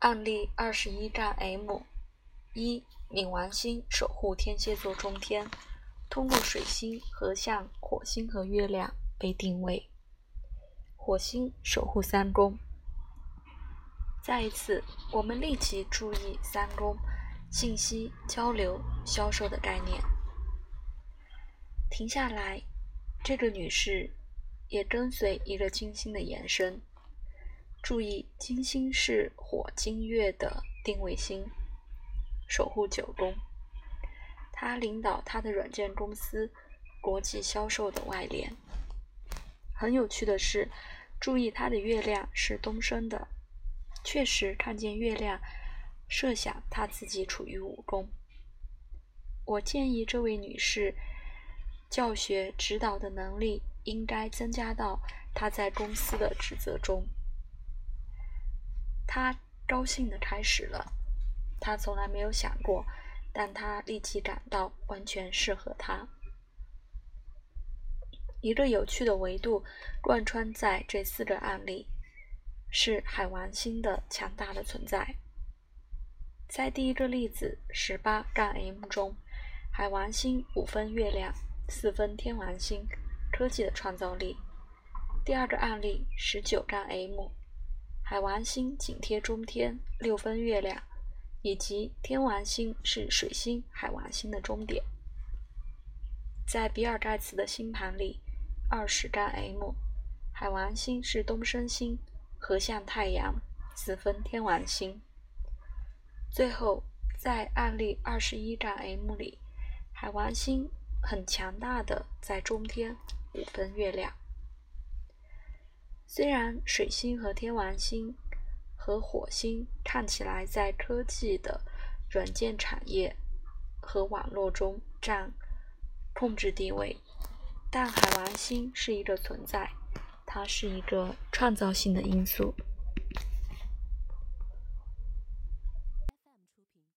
案例二十一站 M 一冥王星守护天蝎座中天，通过水星和向火星和月亮被定位。火星守护三宫。再一次，我们立即注意三宫信息交流、销售的概念。停下来，这个女士也跟随一个金星的延伸。注意，金星是火金月的定位星，守护九宫。他领导他的软件公司国际销售的外联。很有趣的是，注意他的月亮是东升的，确实看见月亮。设想他自己处于五宫。我建议这位女士教学指导的能力应该增加到她在公司的职责中。他高兴的开始了，他从来没有想过，但他立即感到完全适合他。一个有趣的维度贯穿在这四个案例，是海王星的强大的存在。在第一个例子十八杠 M 中，海王星五分月亮，四分天王星，科技的创造力。第二个案例十九杠 M。海王星紧贴中天，六分月亮，以及天王星是水星海王星的终点。在比尔盖茨的星盘里，二十杠 M，海王星是东升星，合向太阳，四分天王星。最后，在案例二十一杠 M 里，海王星很强大的在中天，五分月亮。虽然水星和天王星和火星看起来在科技的软件产业和网络中占控制地位，但海王星是一个存在，它是一个创造性的因素。